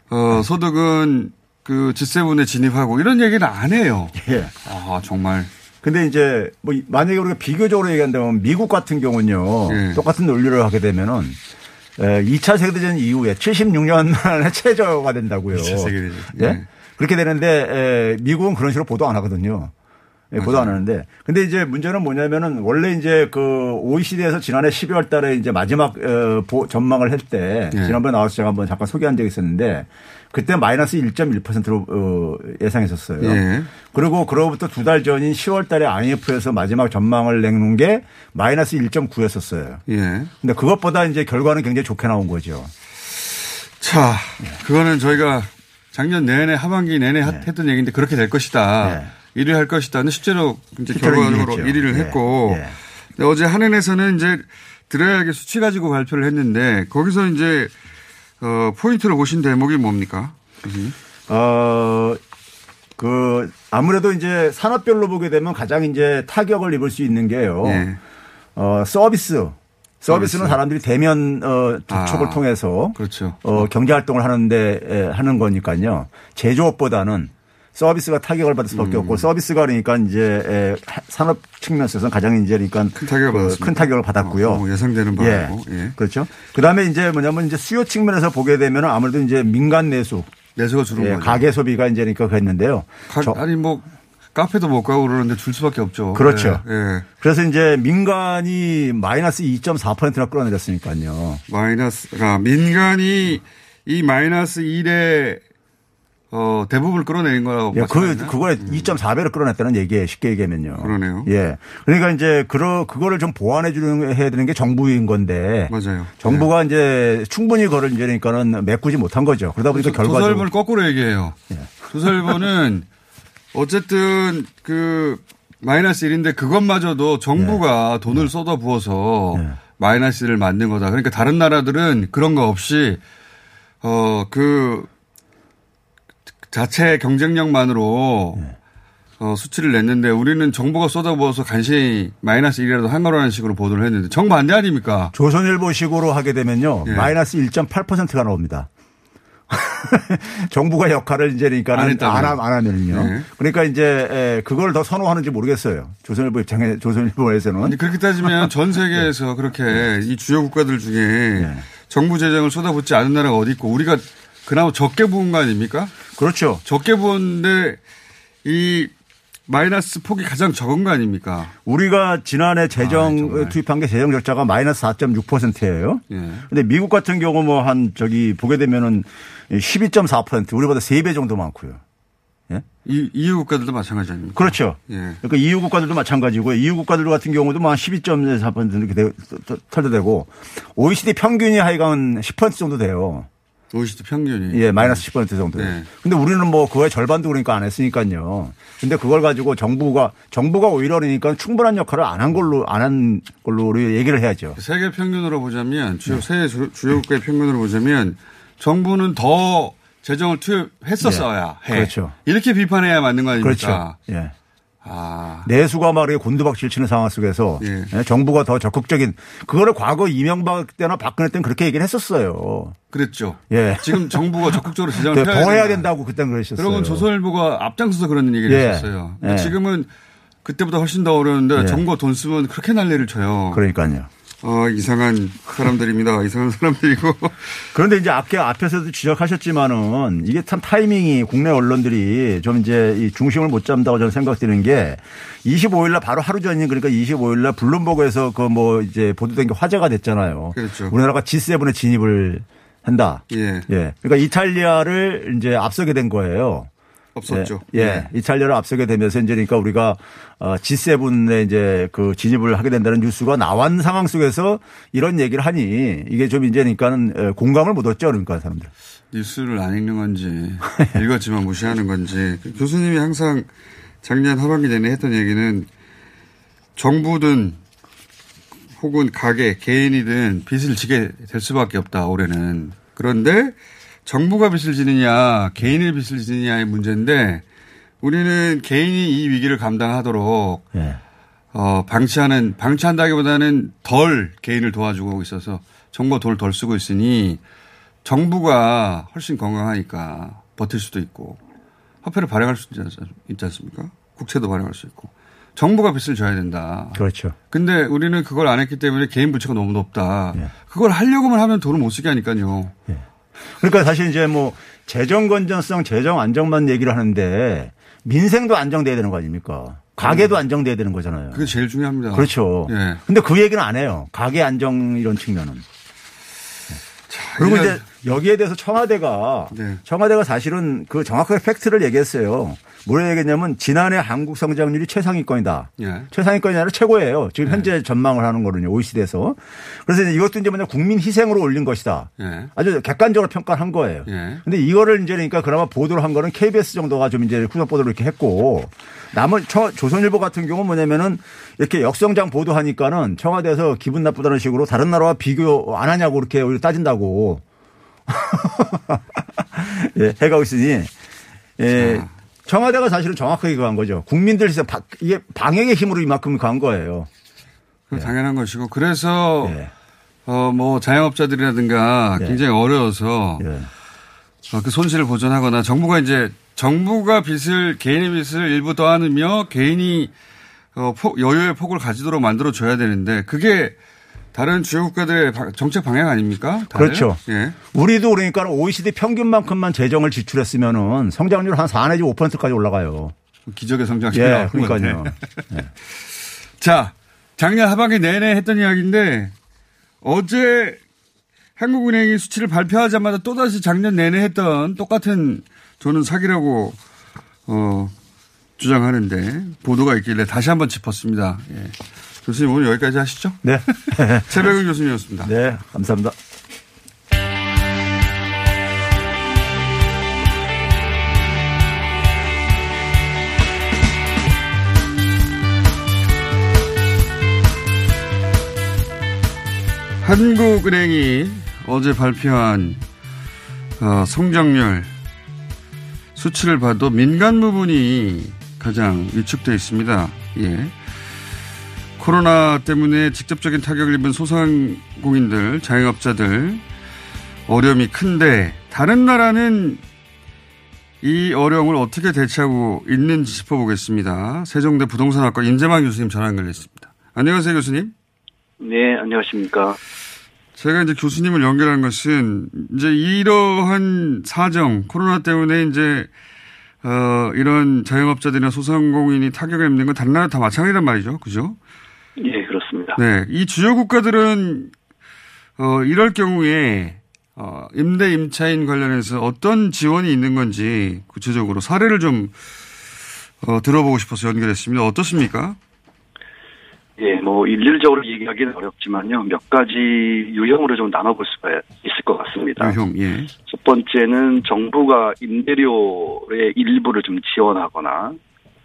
어, 소득은 그 G7에 진입하고 이런 얘기는 안 해요. 예. 아, 정말. 근데 이제 뭐 만약에 우리가 비교적으로 얘기한다면 미국 같은 경우는요. 예. 똑같은 논리를 하게 되면은 에, 2차 세계대전 이후에 76년 만에 최저가 된다고요. 2차 세계대전. 예? 예. 그렇게 되는데 에, 미국은 그런 식으로 보도 안 하거든요. 예, 보도 안 하는데. 근데 이제 문제는 뭐냐면은 원래 이제 그 OECD에서 지난해 12월 달에 이제 마지막 어, 보- 전망을 할때 예. 지난번에 나와서 제가 한번 잠깐 소개한 적이 있었는데 그때 마이너스 1.1%로 어, 예상했었어요. 예. 그리고 그로부터 두 달 전인 10월 달에 IMF에서 마지막 전망을 내놓은 게 마이너스 1.9였었어요. 예. 근데 그것보다 이제 결과는 굉장히 좋게 나온 거죠. 자, 그거는 저희가 작년 내내 하반기 내내 하- 했던 얘기인데 그렇게 될 것이다. 1위 할 것이다. 근데 실제로 이제 결과적으로 1위 1위를 했죠. 예. 했고 예. 근데 어제 한은에서는 이제 할 수치 가지고 발표를 했는데 거기서 이제 어, 포인트를 보신 대목이 뭡니까? 교수님? 어, 그 아무래도 이제 산업별로 보게 되면 가장 이제 타격을 입을 수 있는 게요. 예. 어, 서비스. 서비스는 서비스. 사람들이 대면 어, 접촉을 아, 통해서 그렇죠. 어, 경제 활동을 하는데 에, 하는 거니까요. 제조업보다는 서비스가 타격을 받을 수밖에 음. 없고 서비스가 그러니까 이제 에, 산업 측면에서는 가장 이제 그러니까 큰 타격을 그. 큰 타격을 받았고요. 어, 예상되는 바고. 예. 그렇죠. 그다음에 이제 뭐냐면 이제 수요 측면에서 보게 되면 아무래도 이제 민간 내수 내수가 줄은 예, 거죠. 가계 소비가 이제 그러니까 그랬는데요. 가- 저- 아니 뭐 카페도 못 가고 그러는데 줄 수밖에 없죠. 그렇죠. 예, 예. 그래서 이제 민간이 마이너스 2.4%나 끌어내렸으니까요. 마이너스가 민간이 이 마이너스 1에 어, 대부분을 끌어내린 거라고 예, 그? 그거에 2.4배를 끌어냈다는 얘기에 쉽게 얘기하면요. 그러네요. 예. 그러니까 이제, 그러, 그거를 좀 보완해 주는, 해야 되는 게 정부인 건데. 맞아요. 정부가 이제 충분히 그걸 이제 그러니까는 메꾸지 못한 거죠. 그러다 보니까 결과적으로. 조설부를 거꾸로 얘기해요. 조설부는 어쨌든 그 마이너스 1인데 그것마저도 정부가 네. 돈을 쏟아 부어서 마이너스를 만든 거다. 그러니까 다른 나라들은 그런 거 없이 어 그 자체 경쟁력만으로 네. 어, 수치를 냈는데 우리는 정부가 쏟아부어서 간신히 마이너스 1이라도 한 거라는 식으로 보도를 했는데 정반대 아닙니까? 조선일보식으로 하게 되면요. 예. 마이너스 1.8%가 나옵니다. 정부가 역할을 이제 그러니까 안 안? 안, 안 하면요. 네. 그러니까 이제 에, 그걸 더 선호하는지 모르겠어요. 조선일보 입장에 조선일보에서는 그렇게 따지면 전 세계에서 네. 그렇게 이 주요 국가들 중에 정부 재정을 쏟아붓지 않은 나라가 어디 있고 우리가 그나마 적게 부은 거 아닙니까? 그렇죠. 적게 부었는데 이 마이너스 폭이 가장 적은 거 아닙니까? 우리가 지난해 재정 아, 투입한 게 재정 적자가 마이너스 4.6%예요. 예. 근데 미국 같은 경우 뭐 한 저기 보게 되면은 12.4% 우리보다 3배 정도 많고요. 예? 이, EU 국가들도 마찬가지 아닙니까? 그렇죠. 예. 그러니까 EU 국가들도 마찬가지고 EU 국가들 같은 경우도 뭐 한 12.4% 이렇게 되- 털려되고 OECD 평균이 하여간 10% 정도 돼요. OECD 평균이. 예, 마이너스 10% 정도. 네. 근데 우리는 뭐 그거의 절반도 그러니까 안 했으니까요. 근데 그걸 가지고 정부가 정부가 오히려 그러니까 충분한 역할을 안 한 걸로 안 한 걸로 우리 얘기를 해야죠. 세계 평균으로 보자면 주요 세계 주- 주요 국가의 평균으로 보자면 정부는 더 재정을 투입했었어야 해. 그렇죠. 이렇게 비판해야 맞는 거 아닙니까? 그렇죠. 예. 아. 내수가 말이에 곤두박질 치는 상황 속에서 예, 정부가 더 적극적인 그거를 과거 이명박 때나 박근혜 때는 그렇게 얘기를 했었어요. 그랬죠. 예. 지금 정부가 적극적으로 재정을 네, 펴야 더 해야 된다. 된다고 그때는 그러셨어요. 그러면 조선일보가 앞장서서 그런 얘기를 예. 했었어요. 예. 지금은 그때보다 훨씬 더 어려운데 예. 정부가 돈 쓰면 그렇게 난리를 쳐요. 그러니까요. 어, 이상한 사람들입니다. 이상한 사람들이고. 그런데 이제 아까 앞에서도 지적하셨지만은 이게 참 타이밍이 국내 언론들이 좀 이제 이 중심을 못 잡는다고 저는 생각되는 게 25일 날 바로 하루 전인 그러니까 25일 날 블룸버그에서 그 뭐 이제 보도된 게 화제가 됐잖아요. 그렇죠. 우리나라가 G7에 진입을 한다. 예. 예. 그러니까 이탈리아를 이제 앞서게 된 거예요. 없었죠. 예. 예. 이탈리아를 앞서게 되면서 이제 그러니까 우리가 어, G7에 이제 그 진입을 하게 된다는 뉴스가 나온 상황 속에서 이런 얘기를 하니 이게 좀 이제 그러니까는 어, 공감을 못 얻죠. 그러니까 사람들. 뉴스를 안 읽는 건지 읽었지만 무시하는 건지 그 교수님이 항상 작년 하반기 내내 했던 얘기는 정부든 혹은 가게 개인이든 빚을 지게 될 수밖에 없다 올해는 그런데 정부가 빚을 지느냐 개인이 빚을 지느냐의 문제인데 우리는 개인이 이 위기를 감당하도록 예. 어, 방치하는, 방치한다기보다는 덜 개인을 도와주고 있어서 정부가 돈을 덜 쓰고 있으니 정부가 훨씬 건강하니까 버틸 수도 있고 화폐를 발행할 수 있지 않- 않습니까? 국채도 발행할 수 있고 정부가 빚을 져야 된다. 그렇죠. 근데 우리는 그걸 안 했기 때문에 개인 부채가 너무 높다. 예. 그걸 하려고만 하면 돈을 못 쓰게 하니까요. 그러니까 사실 이제 뭐 재정 건전성, 재정 안정만 얘기를 하는데 민생도 안정돼야 되는 거 아닙니까? 가게도 안정돼야 되는 거잖아요. 그게 제일 중요합니다. 그렇죠. 예. 근데 그 얘기는 안 해요. 가게 안정 이런 측면은. 그리고 이제 여기에 대해서 청와대가 네. 청와대가 사실은 그 정확하게 팩트를 얘기했어요. 뭐라 얘기했냐면 지난해 한국 성장률이 최상위권이다. 예. 최상위권이 아니라 최고예요. 지금 현재 전망을 하는 거는요. OECD에서. 그래서 이제 이것도 이제 뭐냐 국민 희생으로 올린 것이다. 예. 아주 객관적으로 평가를 한 거예요. 예. 근데 이거를 이제 그러니까 그나마 보도를 한 거는 KBS 정도가 좀 이제 후속 보도를 이렇게 했고 남은 저- 조선일보 같은 경우는 뭐냐면은 이렇게 역성장 보도하니까는 청와대에서 기분 나쁘다는 식으로 다른 나라와 비교 안 하냐고 이렇게 오히려 따진다고. 예, 해가고 있으니 예, 청와대가 사실은 정확하게 그한 거죠. 국민들 희생, 바- 이게 방역의 힘으로 이만큼 간 거예요. 그 당연한 것이고. 그래서 어뭐 자영업자들이라든가 굉장히 어려워서 어, 그 손실을 보전하거나 정부가 이제 정부가 빚을 개인의 빚을 일부 떠안으며 개인이 어, 폭- 여유의 폭을 가지도록 만들어 줘야 되는데 그게 다른 주요 국가들의 바- 정책 방향 아닙니까? 다들? 그렇죠. 예. 우리도 그러니까 OECD 평균만큼만 재정을 지출했으면은 성장률 한 4 내지 5%까지 올라가요. 기적의 성장이 예, 그러니까요. 건데. 자, 작년 하반기 내내 했던 이야기인데 어제 한국은행이 수치를 발표하자마자 또다시 작년 내내 했던 똑같은 저는 사기라고 어, 주장하는데 보도가 있길래 다시 한번 짚었습니다. 예. 교수님 오늘 여기까지 하시죠. 네. 최백은 교수님이었습니다. 네, 감사합니다. 한국은행이 어제 발표한 어, 성장률 수치를 봐도 민간 부분이 가장 위축돼 있습니다. 예. 코로나 때문에 직접적인 타격을 입은 소상공인들, 자영업자들 어려움이 큰데 다른 나라는 이 어려움을 어떻게 대처하고 있는지 짚어보겠습니다. 세종대 부동산학과 임재만 교수님 전화 연결했습니다. 안녕하세요, 교수님. 네, 안녕하십니까. 제가 이제 교수님을 연결한 것은 이제 이러한 사정, 코로나 때문에 이제 어, 이런 자영업자들이나 소상공인이 타격을 입는 건 다른 나라 다 마찬가지란 말이죠. 그죠? 네. 이 주요 국가들은 어, 이럴 경우에 어, 임대 임차인 관련해서 어떤 지원이 있는 건지 구체적으로 사례를 좀 어, 들어보고 싶어서 연결했습니다. 어떻습니까? 예, 뭐 일률적으로 얘기하기는 어렵지만요. 몇 가지 유형으로 좀 나눠볼 수가 있을 것 같습니다. 유형, 예. 첫 번째는 정부가 임대료의 일부를 좀 지원하거나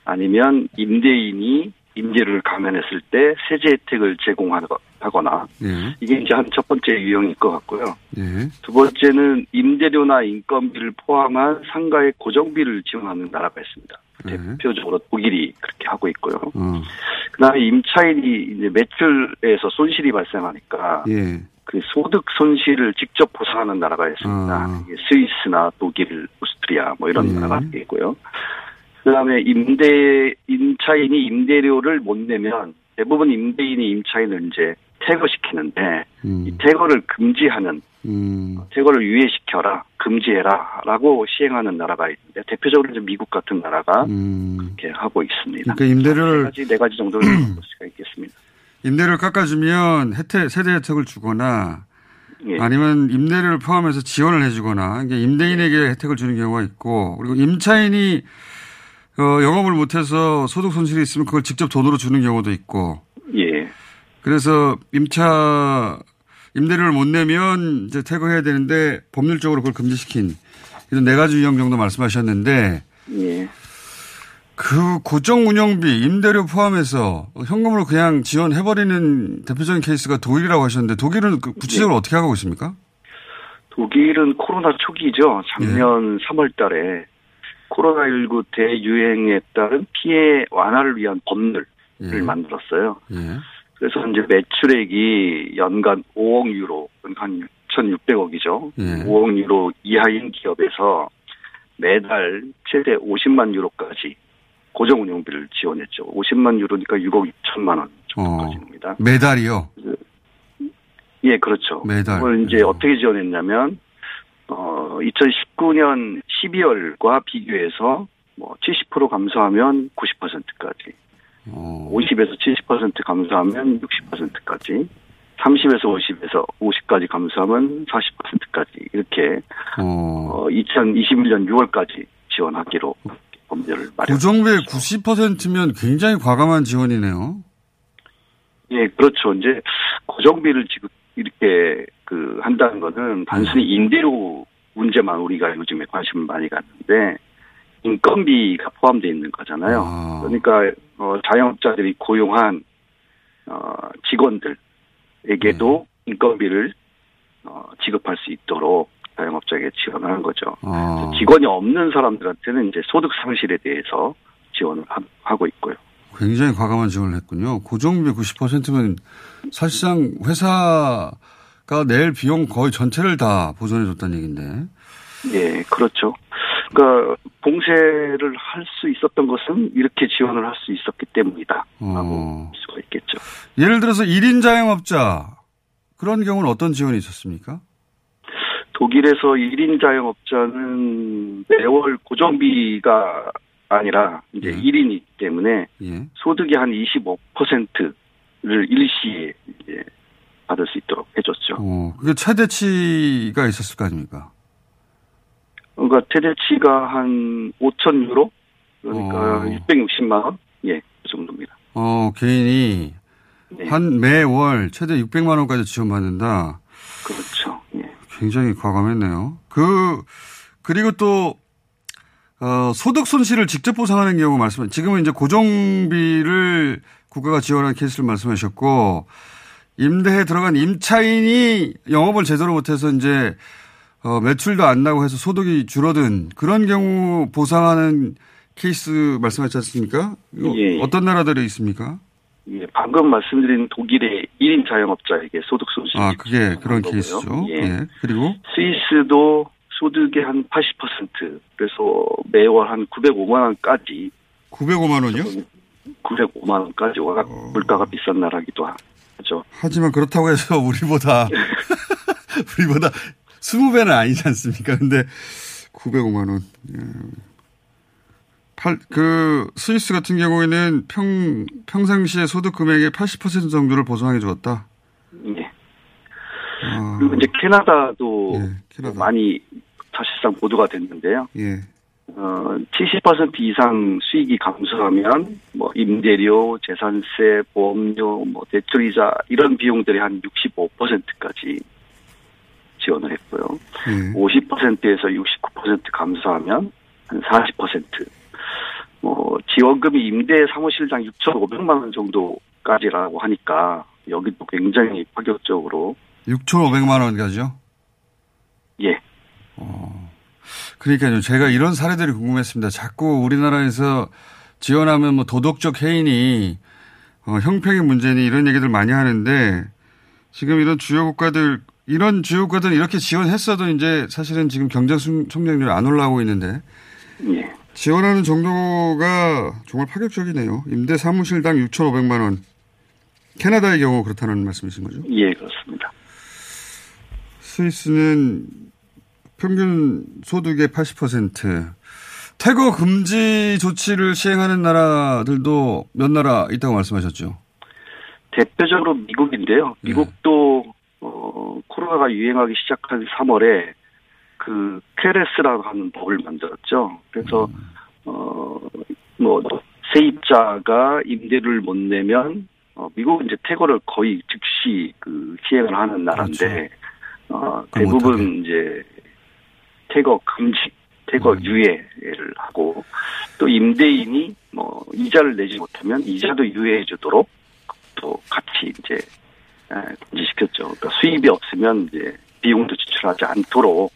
아니면 임대인이 임대료를 감면했을 때 세제 혜택을 제공하거나 예. 이게 이제 한 첫 번째 유형일 것 같고요. 예. 두 번째는 임대료나 인건비를 포함한 상가의 고정비를 지원하는 나라가 있습니다. 대표적으로 독일이 그렇게 하고 있고요. 어. 그다음에 임차인이 이제 매출에서 손실이 발생하니까 예. 그 소득 손실을 직접 보상하는 나라가 있습니다. 아. 이게 스위스나 독일, 오스트리아 뭐 이런 예. 나라가 있고요. 그다음에 임대 임차인이 임대료를 못 내면 대부분 임대인이 임차인을 이제 퇴거시키는데 이 퇴거를 금지하는 음. 퇴거를 유예시켜라 금지해라라고 시행하는 나라가 있는데 대표적으로 이제 미국 같은 나라가 이렇게 하고 있습니다. 음. 그러니까 임대료를 네 가지 네 가지 정도를 볼 수가 있겠습니다. 임대료를 깎아주면 혜택, 세대 혜택을 주거나 예. 아니면 임대료를 포함해서 지원을 해주거나 이게 임대인에게 혜택을 주는 경우가 있고 그리고 임차인이 어, 영업을 못해서 소득 손실이 있으면 그걸 직접 돈으로 주는 경우도 있고 예. 그래서 임차 임대료를 못 내면 이제 퇴거해야 되는데 법률적으로 그걸 금지시킨 이런 네 가지 유형 정도 말씀하셨는데 예. 그 고정 운영비 임대료 포함해서 현금으로 그냥 지원해버리는 대표적인 케이스가 독일이라고 하셨는데 독일은 그 구체적으로 어떻게 하고 있습니까? 독일은 코로나 초기죠. 작년 예. 3월 달에 코로나19 대유행에 따른 피해 완화를 위한 법률을 예. 만들었어요. 예. 그래서 이제 매출액이 연간 5억 유로, 그러니까 한 6,600억이죠. 예. 5억 유로 이하인 기업에서 매달 최대 50만 유로까지 고정 운영비를 지원했죠. 50만 유로니까 6억 6천만 원 정도까지입니다. 매달이요? 예, 그렇죠. 매달. 그걸 이제 어떻게 지원했냐면, 어, 2019년 12월과 비교해서 뭐 70% 감소하면 90%까지, 어. 50에서 70% 감소하면 60%까지, 30에서 50에서 50까지 감소하면 40%까지 이렇게 어, 2021년 6월까지 지원하기로 법률을 마련. 고정비의 90%면 굉장히 과감한 지원이네요. 예, 그렇죠. 이제 고정비를 지금 이렇게 그 한다는 거는 단순히 임대료 문제만 우리가 요즘에 관심을 많이 갖는데 인건비가 포함되어 있는 거잖아요. 그러니까 어, 자영업자들이 고용한 어, 직원들에게도 인건비를 어, 지급할 수 있도록 자영업자에게 지원을 하는 거죠. 어. 직원이 없는 사람들한테는 이제 소득 상실에 대해서 지원을 하, 하고 있고요. 굉장히 과감한 지원을 했군요. 고정비 90%면 사실상 회사가 낼 비용 거의 전체를 다 보전해 줬다는 얘기인데. 예, 그렇죠. 그러니까 봉쇄를 할 수 있었던 것은 이렇게 지원을 할 수 있었기 때문이다. 어. 볼 수가 있겠죠. 예를 들어서 1인 자영업자 그런 경우는 어떤 지원이 있었습니까? 독일에서 1인 자영업자는 매월 고정비가 아니라 이제 1인이기 때문에 예. 소득의 한 25%를 일시에 이제 받을 수 있도록 해줬죠. 어, 그게 최대치가 있었을 거 아닙니까? 그러니까 최대치가 한 5천 유로 그러니까 어. 660만 원, 예, 그 정도입니다. 어, 개인이 네. 한 매월 최대 600만 원까지 지원받는다. 그렇죠. 예. 굉장히 과감했네요. 그 그리고 또 어, 소득 손실을 직접 보상하는 경우 말씀. 지금은 이제 고정비를 국가가 지원하는 케이스를 말씀하셨고 임대에 들어간 임차인이 영업을 제대로 못해서 이제 어, 매출도 안 나고 해서 소득이 줄어든 그런 경우 보상하는 케이스 말씀하셨지 않습니까? 예, 예. 어떤 나라들이 있습니까? 예, 방금 말씀드린 독일의 1인 자영업자에게 소득 손실. 아, 그게 그런 거고요. 케이스죠. 예. 예. 그리고 스위스도 소득의 한 80% 그래서 매월 한 905만 원까지 905만 원이요? 905만 원까지 워낙 어. 물가가 비싼 나라기도 하죠. 하지만 그렇다고 해서 우리보다 우리보다 20배는 아니지 않습니까? 근데 905만 원. 예. 팔, 그 스위스 같은 경우에는 평 평상시의 소득 금액의 80% 정도를 보상해 주었다. 예. 그리고 이제 캐나다도 많이 사실상 보도가 됐는데요. 예. 어, 70% 이상 수익이 감소하면 뭐 임대료, 재산세, 보험료, 뭐 대출이자 이런 비용들이 한 65%까지 지원을 했고요. 예. 50%에서 69% 감소하면 한 40%. 뭐 지원금이 임대 사무실당 6,500만 원 정도까지라고 하니까 여기도 굉장히 파격적으로 6,500만 원까지요? 예. 그러니까요. 제가 이런 사례들이 궁금했습니다. 자꾸 우리나라에서 지원하면 뭐 도덕적 해인이 어, 형평의 문제니 이런 얘기들 많이 하는데 지금 이런 주요 국가들 이런 주요 국가들은 이렇게 지원했어도 이제 사실은 지금 경제 성- 성장률이 안 올라오고 있는데 예. 지원하는 정도가 정말 파격적이네요. 임대 사무실당 6,500만 원. 캐나다의 경우 그렇다는 말씀이신 거죠? 예, 그렇습니다. 스위스는 평균 소득의 80%. 퇴거 금지 조치를 시행하는 나라들도 몇 나라 있다고 말씀하셨죠? 대표적으로 미국인데요. 미국도 어, 코로나가 유행하기 시작한 3월에 그 케레스라고 하는 법을 만들었죠. 그래서 어뭐 세입자가 임대료를 못 내면 어, 미국은 이제 퇴거를 거의 즉시 그 시행을 하는 나라인데 어, 대부분 이제 퇴거 금지, 퇴거 유예를 하고 또 임대인이 뭐 이자를 내지 못하면 이자도 유예해 주도록 또 같이 이제 에, 금지시켰죠. 그러니까 수입이 없으면 이제 비용도 지출하지 않도록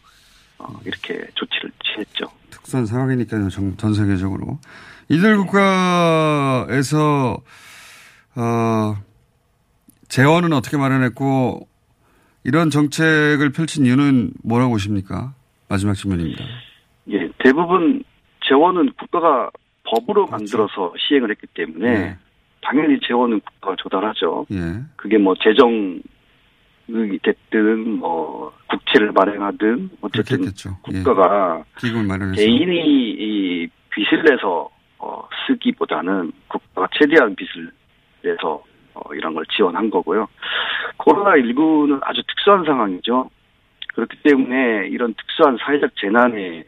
어, 이렇게 조치를 취했죠. 특수한 상황이니까요, 전, 전 세계적으로. 이들 국가에서, 어, 재원은 어떻게 마련했고, 이런 정책을 펼친 이유는 뭐라고 보십니까? 마지막 질문입니다. 예, 대부분 재원은 국가가 법으로 만들어서 시행을 했기 때문에 네. 당연히 재원은 국가가 조달하죠. 예. 그게 뭐 재정 이 됐든 뭐 국채를 마련하든 어쨌든 그렇겠죠. 예. 국가가 마련해서. 개인이 이 빚을 내서 어, 쓰기보다는 국가가 최대한 빚을 내서 어, 이런 걸 지원한 거고요. 코로나 19는 아주 특수한 상황이죠. 그렇기 때문에 이런 특수한 사회적 재난에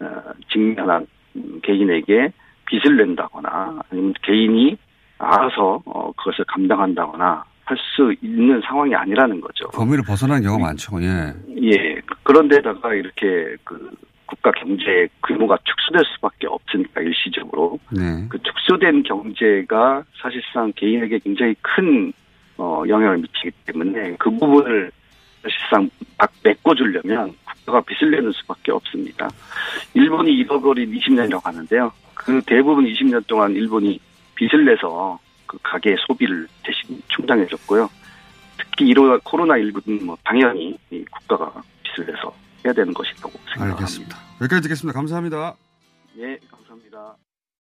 어, 직면한 음, 개인에게 빚을 낸다거나 아니면 개인이 알아서 어, 그것을 감당한다거나 할 수 있는 상황이 아니라는 거죠. 범위를 벗어난 경우가 많죠, 예. 예. 그런데다가 이렇게 그 국가 경제 규모가 축소될 수밖에 없으니까 일시적으로 네. 그 축소된 경제가 사실상 개인에게 굉장히 큰 어, 영향을 미치기 때문에 그 부분을 사실상 막 메꿔주려면 국가가 빚을 내는 수밖에 없습니다. 일본이 잃어버린 20년이라고 하는데요. 그 대부분 20년 동안 일본이 빚을 내서 그 가계 소비를 대신 충당해줬고요. 특히 이로 코로나19는 뭐 당연히 이 국가가 빚을 내서 해야 되는 것이라고 생각합니다. 알겠습니다. 여기까지 듣겠습니다. 감사합니다. 예, 감사합니다.